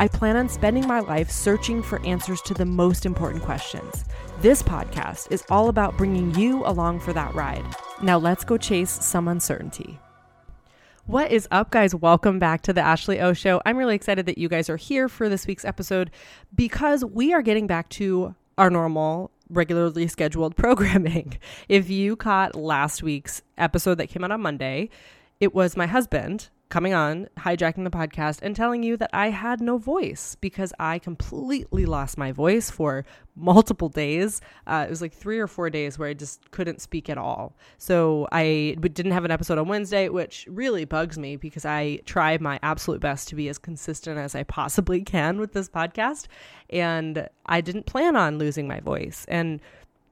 I plan on spending my life searching for answers to the most important questions. This podcast is all about bringing you along for that ride. Now let's go chase some uncertainty. What is up, guys? Welcome back to the Ashley O Show. I'm really excited that you guys are here for this week's episode because we are getting back to our normal, regularly scheduled programming. If you caught last week's episode that came out on Monday, it was my husband coming on, hijacking the podcast, and telling you that I had no voice because I completely lost my voice for multiple days. Uh, it was like three or four days where I just couldn't speak at all. So I didn't have an episode on Wednesday, which really bugs me because I try my absolute best to be as consistent as I possibly can with this podcast. And I didn't plan on losing my voice. And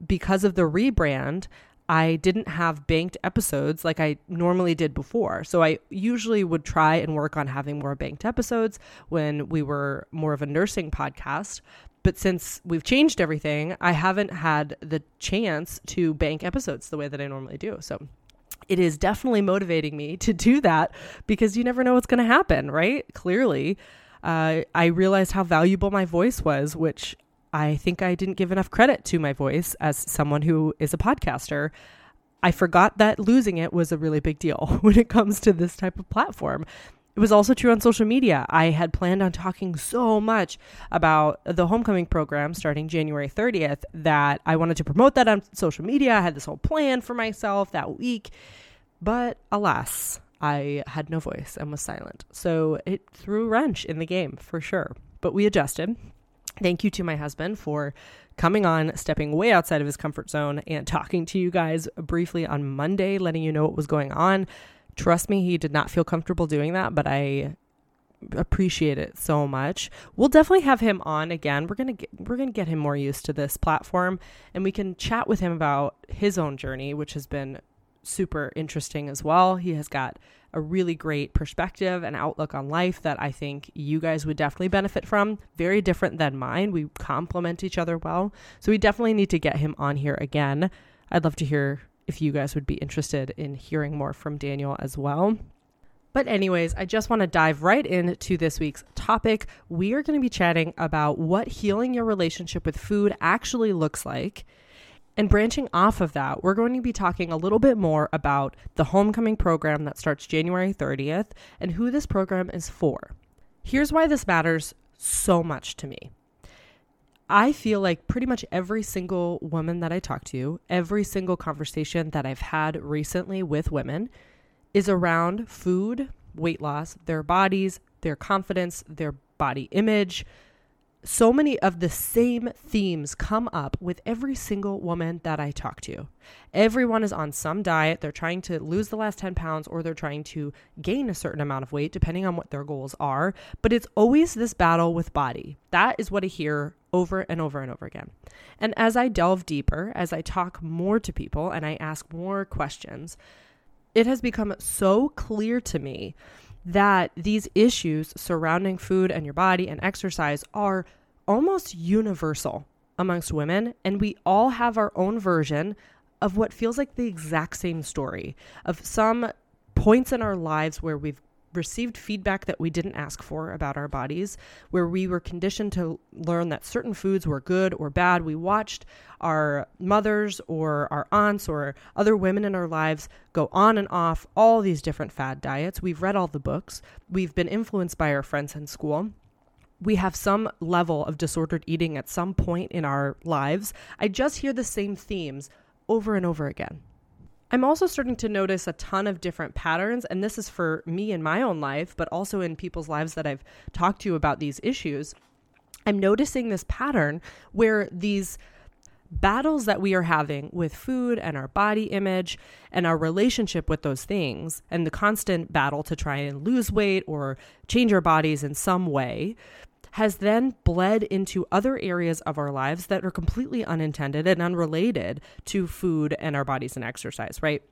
because of the rebrand, I didn't have banked episodes like I normally did before. So I usually would try and work on having more banked episodes when we were more of a nursing podcast. But since we've changed everything, I haven't had the chance to bank episodes the way that I normally do. So it is definitely motivating me to do that because you never know what's going to happen, right? Clearly, uh, I realized how valuable my voice was, which I think I didn't give enough credit to my voice as someone who is a podcaster. I forgot that losing it was a really big deal when it comes to this type of platform. It was also true on social media. I had planned on talking so much about the homecoming program starting January 30th that I wanted to promote that on social media. I had this whole plan for myself that week. But alas, I had no voice and was silent. So it threw a wrench in the game for sure. But we adjusted. Thank you to my husband for coming on, stepping way outside of his comfort zone, and talking to you guys briefly on Monday, letting you know what was going on. Trust me, he did not feel comfortable doing that, but I appreciate it so much. We'll definitely have him on again. We're going to get we're going to get him more used to this platform and we can chat with him about his own journey, which has been super interesting as well. He has got a really great perspective and outlook on life that I think you guys would definitely benefit from. Very different than mine. We complement each other well. So we definitely need to get him on here again. I'd love to hear if you guys would be interested in hearing more from Daniel as well. But, anyways, I just want to dive right into this week's topic. We are going to be chatting about what healing your relationship with food actually looks like and branching off of that, we're going to be talking a little bit more about the homecoming program that starts January 30th and who this program is for. Here's why this matters so much to me. I feel like pretty much every single woman that I talk to, every single conversation that I've had recently with women is around food, weight loss, their bodies, their confidence, their body image, so many of the same themes come up with every single woman that I talk to. Everyone is on some diet. They're trying to lose the last 10 pounds or they're trying to gain a certain amount of weight, depending on what their goals are. But it's always this battle with body. That is what I hear over and over and over again. And as I delve deeper, as I talk more to people and I ask more questions, it has become so clear to me that these issues surrounding food and your body and exercise are almost universal amongst women, and we all have our own version of what feels like the exact same story of some points in our lives where we've received feedback that we didn't ask for about our bodies, where we were conditioned to learn that certain foods were good or bad. We watched our mothers or our aunts or other women in our lives go on and off all these different fad diets. We've read all the books, we've been influenced by our friends in school. We have some level of disordered eating at some point in our lives. I just hear the same themes over and over again. I'm also starting to notice a ton of different patterns, and this is for me in my own life, but also in people's lives that I've talked to about these issues. I'm noticing this pattern where these battles that we are having with food and our body image and our relationship with those things and the constant battle to try and lose weight or change our bodies in some way has then bled into other areas of our lives that are completely unintended and unrelated to food and our bodies and exercise, right?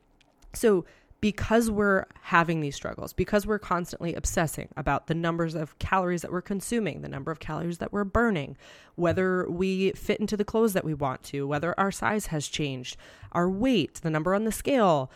So, because we're having these struggles, because we're constantly obsessing about the numbers of calories that we're consuming, the number of calories that we're burning, whether we fit into the clothes that we want to, whether our size has changed, our weight, the number on the scale,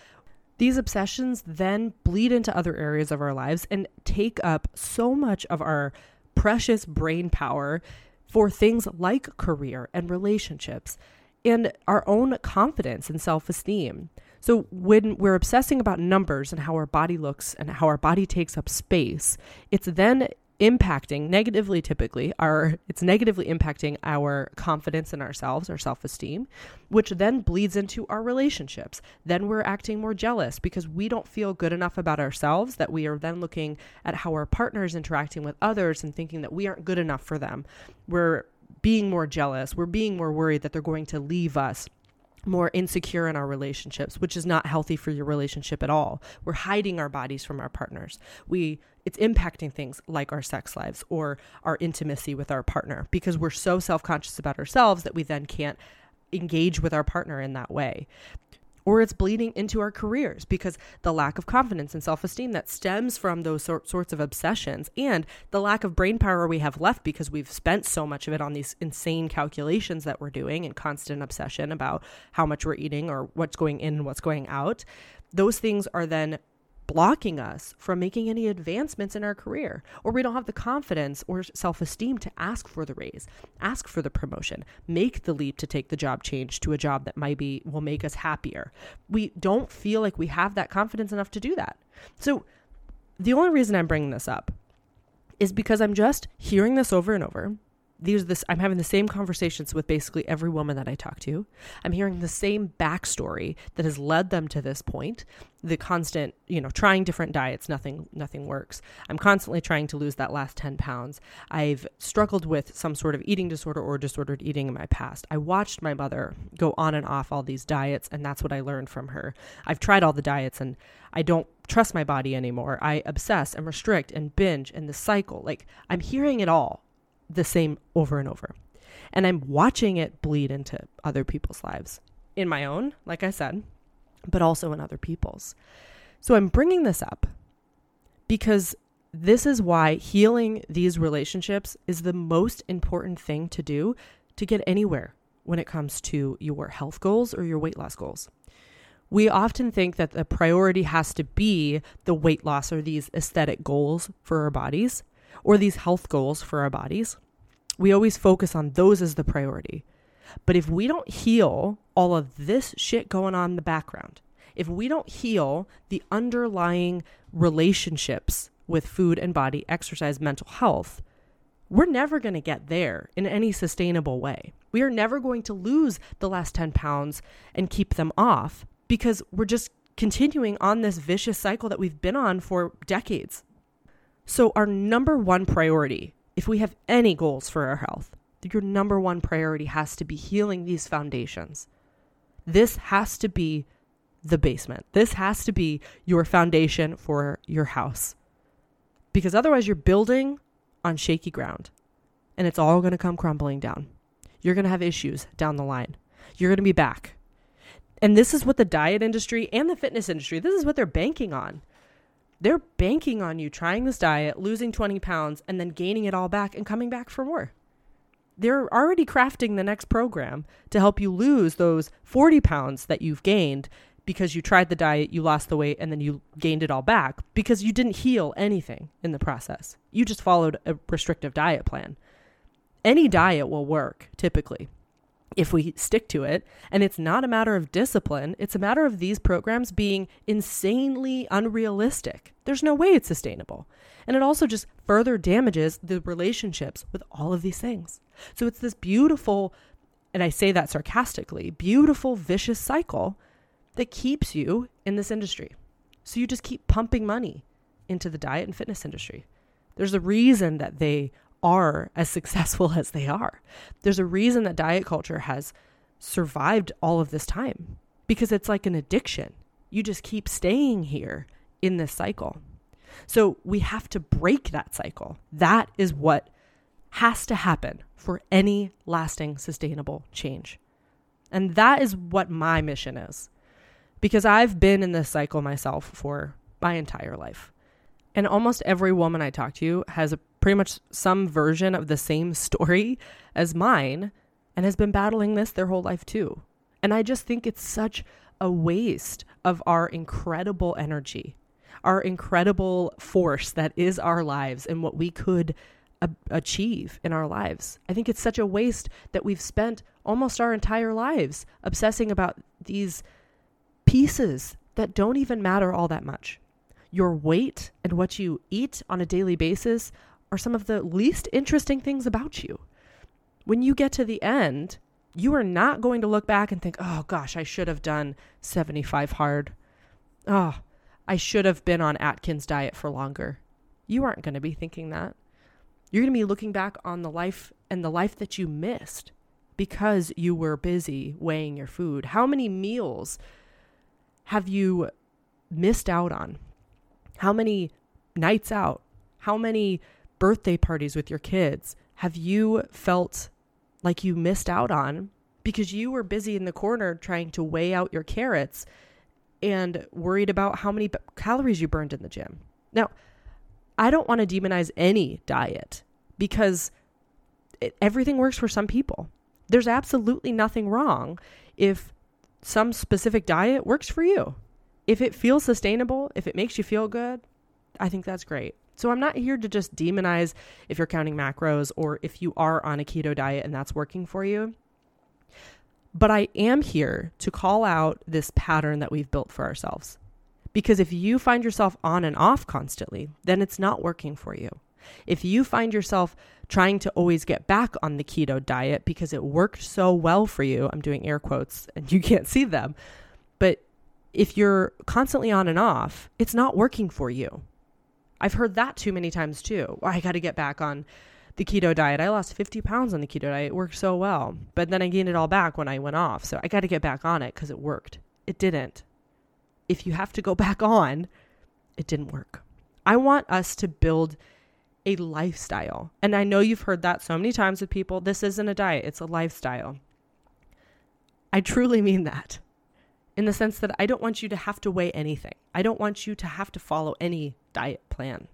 these obsessions then bleed into other areas of our lives and take up so much of our precious brain power for things like career and relationships and our own confidence and self esteem. So when we're obsessing about numbers and how our body looks and how our body takes up space, it's then impacting negatively typically our it's negatively impacting our confidence in ourselves our self-esteem which then bleeds into our relationships. Then we're acting more jealous because we don't feel good enough about ourselves that we are then looking at how our partner is interacting with others and thinking that we aren't good enough for them. We're being more jealous. We're being more worried that they're going to leave us more insecure in our relationships, which is not healthy for your relationship at all. We're hiding our bodies from our partners. We it's impacting things like our sex lives or our intimacy with our partner because we're so self-conscious about ourselves that we then can't engage with our partner in that way or it's bleeding into our careers because the lack of confidence and self esteem that stems from those sor- sorts of obsessions and the lack of brain power we have left because we've spent so much of it on these insane calculations that we're doing and constant obsession about how much we're eating or what's going in and what's going out. Those things are then blocking us from making any advancements in our career, or we don't have the confidence or self esteem to ask for the raise, ask for the promotion, make the leap to take the job change to a job that maybe will make us happier. We don't feel like we have that confidence enough to do that. So, the only reason I'm bringing this up is because I'm just hearing this over and over these this I'm having the same conversations with basically every woman that I talk to. I'm hearing the same backstory that has led them to this point. The constant, you know, trying different diets, nothing nothing works. I'm constantly trying to lose that last 10 pounds. I've struggled with some sort of eating disorder or disordered eating in my past. I watched my mother go on and off all these diets and that's what I learned from her. I've tried all the diets and I don't trust my body anymore. I obsess and restrict and binge and the cycle. Like I'm hearing it all the same over and over. And I'm watching it bleed into other people's lives, in my own, like I said, but also in other people's. So I'm bringing this up because this is why healing these relationships is the most important thing to do to get anywhere when it comes to your health goals or your weight loss goals. We often think that the priority has to be the weight loss or these aesthetic goals for our bodies or these health goals for our bodies. We always focus on those as the priority. But if we don't heal all of this shit going on in the background, if we don't heal the underlying relationships with food and body, exercise, mental health, we're never going to get there in any sustainable way. We are never going to lose the last 10 pounds and keep them off because we're just continuing on this vicious cycle that we've been on for decades. So, our number one priority, if we have any goals for our health, your number one priority has to be healing these foundations. This has to be the basement. This has to be your foundation for your house. Because otherwise, you're building on shaky ground and it's all going to come crumbling down. You're going to have issues down the line. You're going to be back. And this is what the diet industry and the fitness industry, this is what they're banking on. They're banking on you trying this diet, losing 20 pounds, and then gaining it all back and coming back for more. They're already crafting the next program to help you lose those 40 pounds that you've gained because you tried the diet, you lost the weight, and then you gained it all back because you didn't heal anything in the process. You just followed a restrictive diet plan. Any diet will work typically if we stick to it. And it's not a matter of discipline, it's a matter of these programs being insanely unrealistic. There's no way it's sustainable. And it also just further damages the relationships with all of these things. So it's this beautiful, and I say that sarcastically, beautiful, vicious cycle that keeps you in this industry. So you just keep pumping money into the diet and fitness industry. There's a reason that they are as successful as they are. There's a reason that diet culture has survived all of this time because it's like an addiction. You just keep staying here in this cycle. So we have to break that cycle. That is what has to happen for any lasting sustainable change. And that is what my mission is. Because I've been in this cycle myself for my entire life. And almost every woman I talk to has a, pretty much some version of the same story as mine and has been battling this their whole life too. And I just think it's such a waste of our incredible energy, our incredible force that is our lives and what we could a- achieve in our lives. I think it's such a waste that we've spent almost our entire lives obsessing about these pieces that don't even matter all that much. Your weight and what you eat on a daily basis are some of the least interesting things about you. When you get to the end, you are not going to look back and think, oh gosh, I should have done 75 hard. Oh, I should have been on Atkins diet for longer. You aren't going to be thinking that. You're going to be looking back on the life and the life that you missed because you were busy weighing your food. How many meals have you missed out on? How many nights out? How many birthday parties with your kids have you felt like you missed out on because you were busy in the corner trying to weigh out your carrots and worried about how many calories you burned in the gym? Now, I don't want to demonize any diet because it, everything works for some people. There's absolutely nothing wrong if some specific diet works for you. If it feels sustainable, if it makes you feel good, I think that's great. So I'm not here to just demonize if you're counting macros or if you are on a keto diet and that's working for you. But I am here to call out this pattern that we've built for ourselves. Because if you find yourself on and off constantly, then it's not working for you. If you find yourself trying to always get back on the keto diet because it worked so well for you, I'm doing air quotes and you can't see them, but if you're constantly on and off, it's not working for you. I've heard that too many times too. Oh, I got to get back on the keto diet. I lost 50 pounds on the keto diet. It worked so well. But then I gained it all back when I went off. So I got to get back on it because it worked. It didn't if you have to go back on, it didn't work. I want us to build a lifestyle. And I know you've heard that so many times with people. This isn't a diet, it's a lifestyle. I truly mean that in the sense that I don't want you to have to weigh anything. I don't want you to have to follow any diet plan.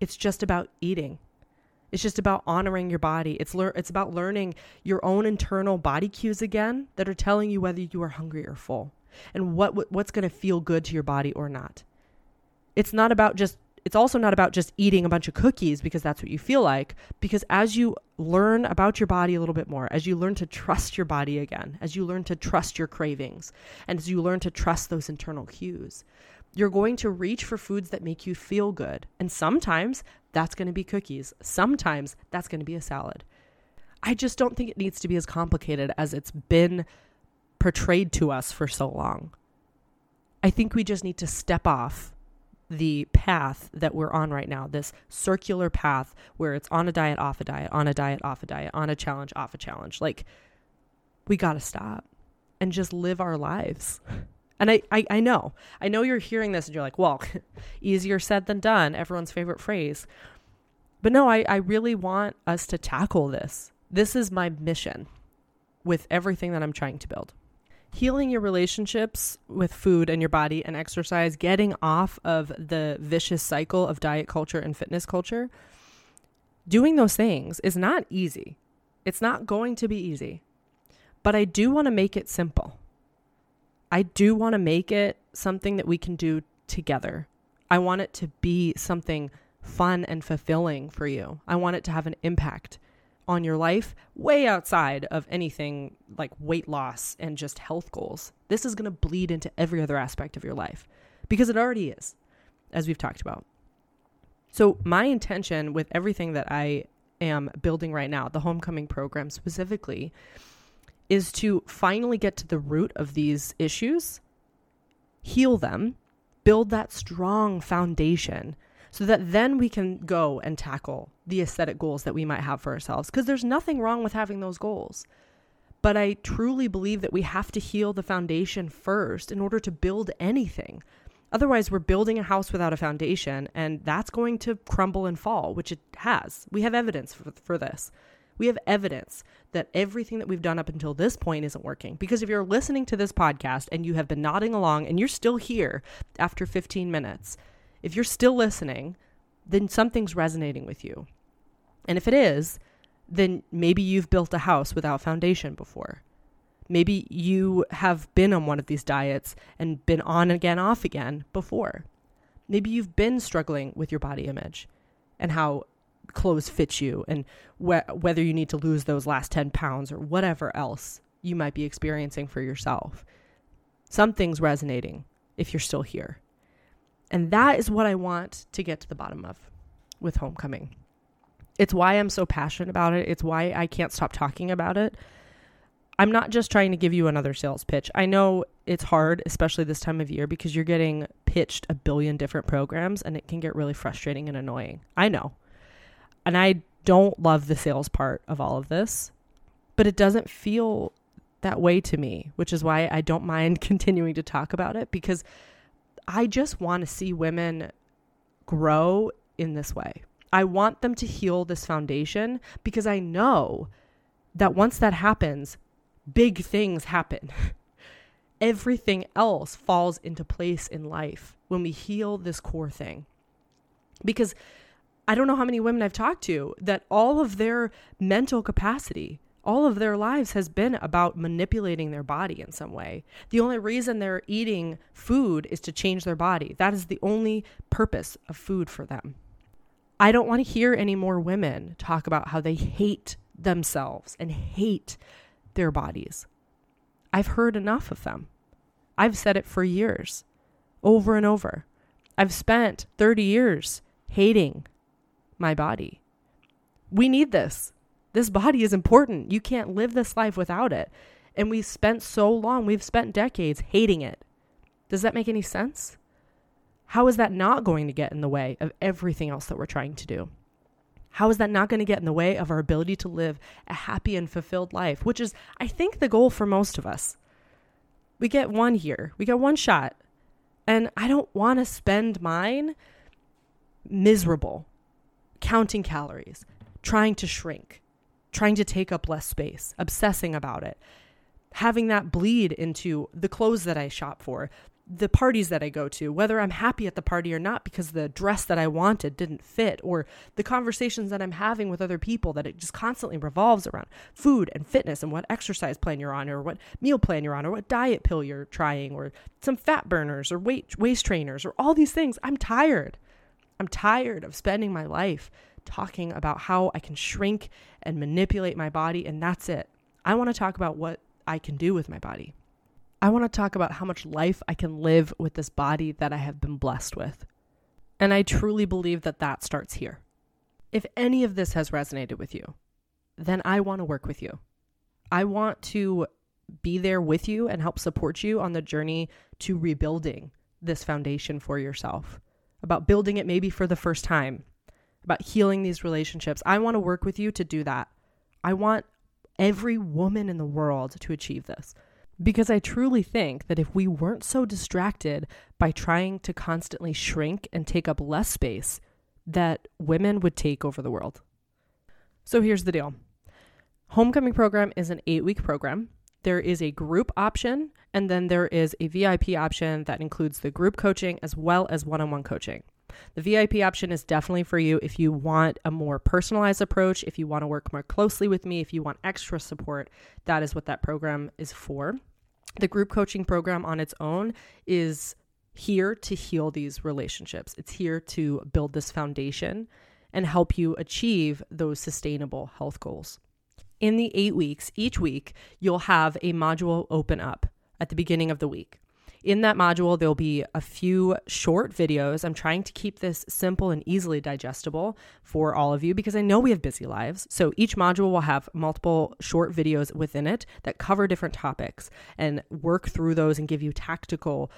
It's just about eating. It's just about honoring your body. It's lear- it's about learning your own internal body cues again that are telling you whether you are hungry or full and what what's going to feel good to your body or not. It's not about just it's also not about just eating a bunch of cookies because that's what you feel like because as you learn about your body a little bit more as you learn to trust your body again as you learn to trust your cravings and as you learn to trust those internal cues you're going to reach for foods that make you feel good. And sometimes that's going to be cookies. Sometimes that's going to be a salad. I just don't think it needs to be as complicated as it's been portrayed to us for so long. I think we just need to step off the path that we're on right now, this circular path where it's on a diet, off a diet, on a diet, off a diet, on a challenge, off a challenge. Like, we got to stop and just live our lives. And I, I, I know, I know you're hearing this and you're like, well, easier said than done, everyone's favorite phrase. But no, I, I really want us to tackle this. This is my mission with everything that I'm trying to build healing your relationships with food and your body and exercise, getting off of the vicious cycle of diet culture and fitness culture, doing those things is not easy. It's not going to be easy. But I do want to make it simple. I do want to make it something that we can do together. I want it to be something fun and fulfilling for you. I want it to have an impact on your life way outside of anything like weight loss and just health goals. This is going to bleed into every other aspect of your life because it already is, as we've talked about. So, my intention with everything that I am building right now, the homecoming program specifically, is to finally get to the root of these issues, heal them, build that strong foundation so that then we can go and tackle the aesthetic goals that we might have for ourselves because there's nothing wrong with having those goals But I truly believe that we have to heal the foundation first in order to build anything. Otherwise, we're building a house without a foundation, and that's going to crumble and fall, which it has. We have evidence for, for this. We have evidence that everything that we've done up until this point isn't working. Because if you're listening to this podcast and you have been nodding along and you're still here after 15 minutes, if you're still listening, then something's resonating with you. And if it is, then maybe you've built a house without foundation before. Maybe you have been on one of these diets and been on again, off again before. Maybe you've been struggling with your body image and how clothes fit you and wh- whether you need to lose those last 10 pounds or whatever else you might be experiencing for yourself. Something's resonating if you're still here. And that is what I want to get to the bottom of with homecoming. It's why I'm so passionate about it. It's why I can't stop talking about it. I'm not just trying to give you another sales pitch. I know it's hard, especially this time of year, because you're getting pitched a billion different programs and it can get really frustrating and annoying. I know. And I don't love the sales part of all of this, but it doesn't feel that way to me, which is why I don't mind continuing to talk about it because I just want to see women grow in this way. I want them to heal this foundation because I know that once that happens, big things happen. Everything else falls into place in life when we heal this core thing. Because I don't know how many women I've talked to that all of their mental capacity, all of their lives has been about manipulating their body in some way. The only reason they're eating food is to change their body. That is the only purpose of food for them. I don't want to hear any more women talk about how they hate themselves and hate their bodies. I've heard enough of them. I've said it for years, over and over. I've spent 30 years hating my body. We need this. This body is important. You can't live this life without it. And we've spent so long, we've spent decades hating it. Does that make any sense? How is that not going to get in the way of everything else that we're trying to do? How is that not going to get in the way of our ability to live a happy and fulfilled life, which is, I think, the goal for most of us? We get one here, we get one shot, and I don't want to spend mine miserable, counting calories, trying to shrink, trying to take up less space, obsessing about it, having that bleed into the clothes that I shop for, the parties that I go to, whether I'm happy at the party or not because the dress that I wanted didn't fit, or the conversations that I'm having with other people that it just constantly revolves around food and fitness and what exercise plan you're on, or what meal plan you're on, or what diet pill you're trying, or some fat burners, or weight waist trainers, or all these things. I'm tired. I'm tired of spending my life talking about how I can shrink and manipulate my body, and that's it. I want to talk about what I can do with my body. I want to talk about how much life I can live with this body that I have been blessed with. And I truly believe that that starts here. If any of this has resonated with you, then I want to work with you. I want to be there with you and help support you on the journey to rebuilding this foundation for yourself, about building it maybe for the first time, about healing these relationships. I want to work with you to do that. I want every woman in the world to achieve this. Because I truly think that if we weren't so distracted by trying to constantly shrink and take up less space, that women would take over the world. So here's the deal Homecoming program is an eight week program. There is a group option, and then there is a VIP option that includes the group coaching as well as one on one coaching. The VIP option is definitely for you if you want a more personalized approach, if you want to work more closely with me, if you want extra support. That is what that program is for the group coaching program on its own is here to heal these relationships. It's here to build this foundation and help you achieve those sustainable health goals. In the eight weeks, each week, you'll have a module open up at the beginning of the week. In that module, there'll be a few short videos. I'm trying to keep this simple and easily digestible for all of you because I know we have busy lives. So each module will have multiple short videos within it that cover different topics and work through those and give you tactical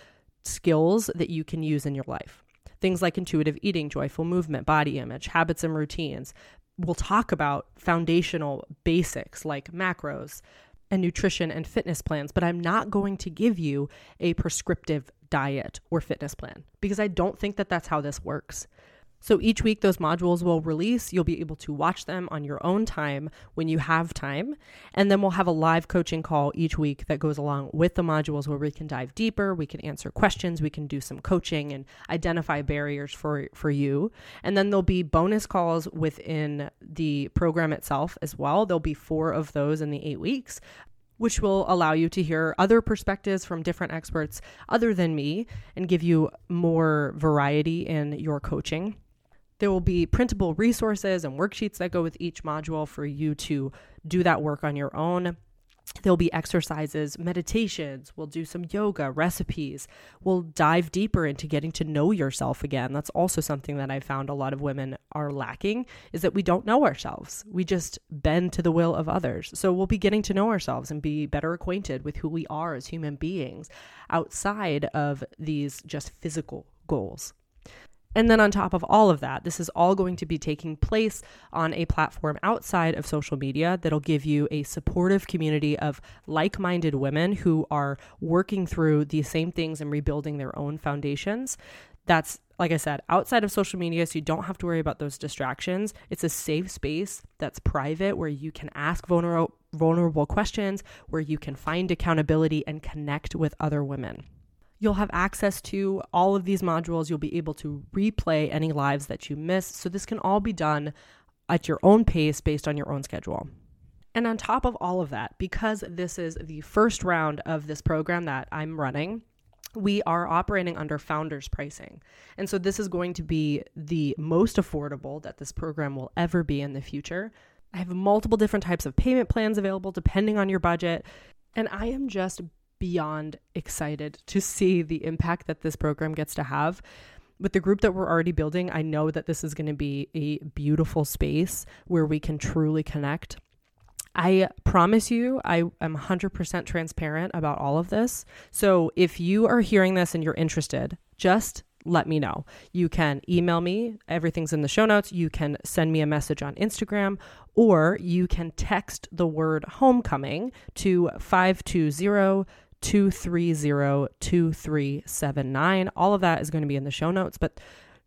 skills that you can use in your life. Things like intuitive eating, joyful movement, body image, habits and routines. We'll talk about foundational basics like macros, and nutrition and fitness plans, but I'm not going to give you a prescriptive diet or fitness plan because I don't think that that's how this works. So each week, those modules will release. You'll be able to watch them on your own time when you have time. And then we'll have a live coaching call each week that goes along with the modules where we can dive deeper, we can answer questions, we can do some coaching and identify barriers for, for you. And then there'll be bonus calls within the program itself as well. There'll be four of those in the eight weeks which will allow you to hear other perspectives from different experts other than me and give you more variety in your coaching. There will be printable resources and worksheets that go with each module for you to do that work on your own. There'll be exercises, meditations, we'll do some yoga, recipes. We'll dive deeper into getting to know yourself again. That's also something that I found a lot of women are lacking is that we don't know ourselves. We just bend to the will of others. So we'll be getting to know ourselves and be better acquainted with who we are as human beings outside of these just physical goals. And then on top of all of that, this is all going to be taking place on a platform outside of social media that'll give you a supportive community of like minded women who are working through these same things and rebuilding their own foundations. That's, like I said, outside of social media, so you don't have to worry about those distractions. It's a safe space that's private where you can ask vulnerable, vulnerable questions, where you can find accountability and connect with other women. You'll have access to all of these modules. You'll be able to replay any lives that you miss. So, this can all be done at your own pace based on your own schedule. And on top of all of that, because this is the first round of this program that I'm running, we are operating under founders pricing. And so this is going to be the most affordable that this program will ever be in the future. I have multiple different types of payment plans available depending on your budget. And I am just beyond excited to see the impact that this program gets to have. With the group that we're already building, I know that this is going to be a beautiful space where we can truly connect. I promise you, I am 100% transparent about all of this. So if you are hearing this and you're interested, just let me know. You can email me, everything's in the show notes. You can send me a message on Instagram, or you can text the word homecoming to 520 230 2379. All of that is going to be in the show notes. But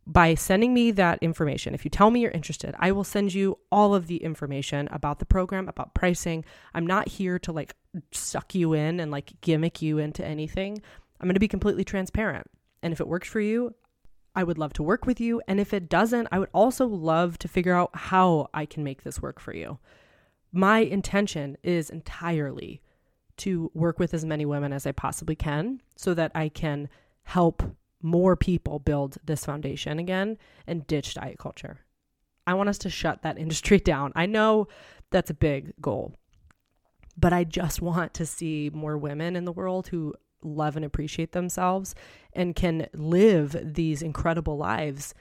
by sending me that information, if you tell me you're interested, I will send you all of the information about the program, about pricing. I'm not here to like suck you in and like gimmick you into anything. I'm going to be completely transparent. And if it works for you, I would love to work with you. And if it doesn't, I would also love to figure out how I can make this work for you. My intention is entirely to work with as many women as I possibly can so that I can help more people build this foundation again and ditch diet culture. I want us to shut that industry down. I know that's a big goal, but I just want to see more women in the world who love and appreciate themselves and can live these incredible lives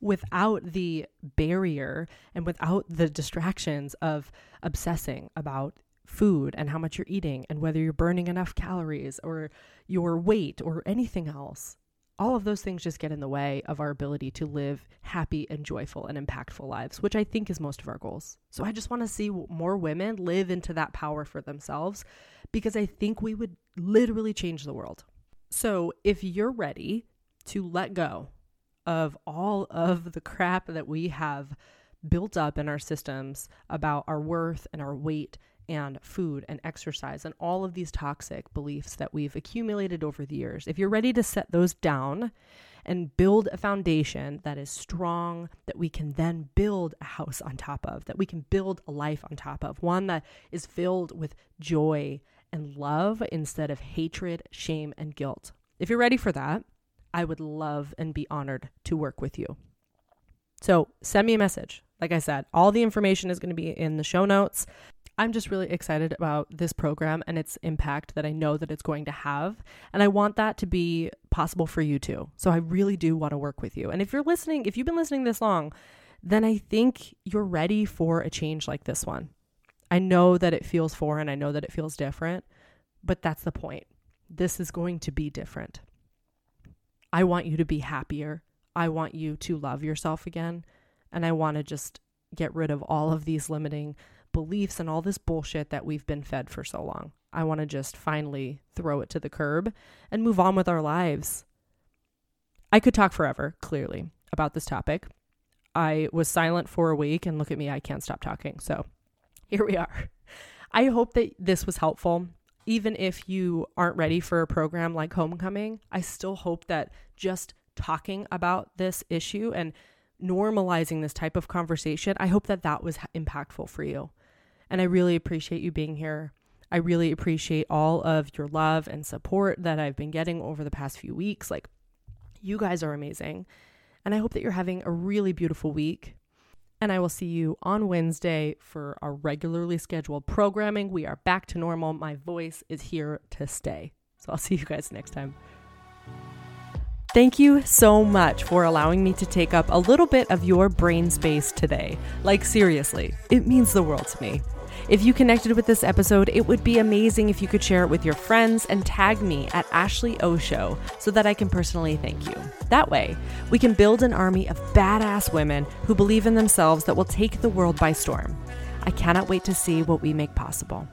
without the barrier and without the distractions of obsessing about food and how much you're eating and whether you're burning enough calories or your weight or anything else. All of those things just get in the way of our ability to live happy and joyful and impactful lives, which I think is most of our goals. So I just want to see more women live into that power for themselves because I think we would literally change the world. So if you're ready to let go of all of the crap that we have built up in our systems about our worth and our weight and food and exercise and all of these toxic beliefs that we've accumulated over the years, if you're ready to set those down and build a foundation that is strong, that we can then build a house on top of, that we can build a life on top of, one that is filled with joy and love instead of hatred, shame, and guilt. If you're ready for that, I would love and be honored to work with you. So send me a message. Like I said, all the information is going to be in the show notes. I'm just really excited about this program and its impact that I know that it's going to have. And I want that to be possible for you too. So I really do want to work with you. And if you're listening, if you've been listening this long, then I think you're ready for a change like this one. I know that it feels foreign, I know that it feels different, but that's the point. This is going to be different. I want you to be happier. I want you to love yourself again. And I want to just get rid of all of these limiting beliefs and all this bullshit that we've been fed for so long. I want to just finally throw it to the curb and move on with our lives. I could talk forever, clearly, about this topic. I was silent for a week, and look at me, I can't stop talking. So here we are. I hope that this was helpful. Even if you aren't ready for a program like Homecoming, I still hope that just talking about this issue and normalizing this type of conversation, I hope that that was impactful for you. And I really appreciate you being here. I really appreciate all of your love and support that I've been getting over the past few weeks. Like, you guys are amazing. And I hope that you're having a really beautiful week. And I will see you on Wednesday for our regularly scheduled programming. We are back to normal. My voice is here to stay. So I'll see you guys next time. Thank you so much for allowing me to take up a little bit of your brain space today. Like, seriously, it means the world to me. If you connected with this episode, it would be amazing if you could share it with your friends and tag me at Ashley O Show so that I can personally thank you. That way, we can build an army of badass women who believe in themselves that will take the world by storm. I cannot wait to see what we make possible.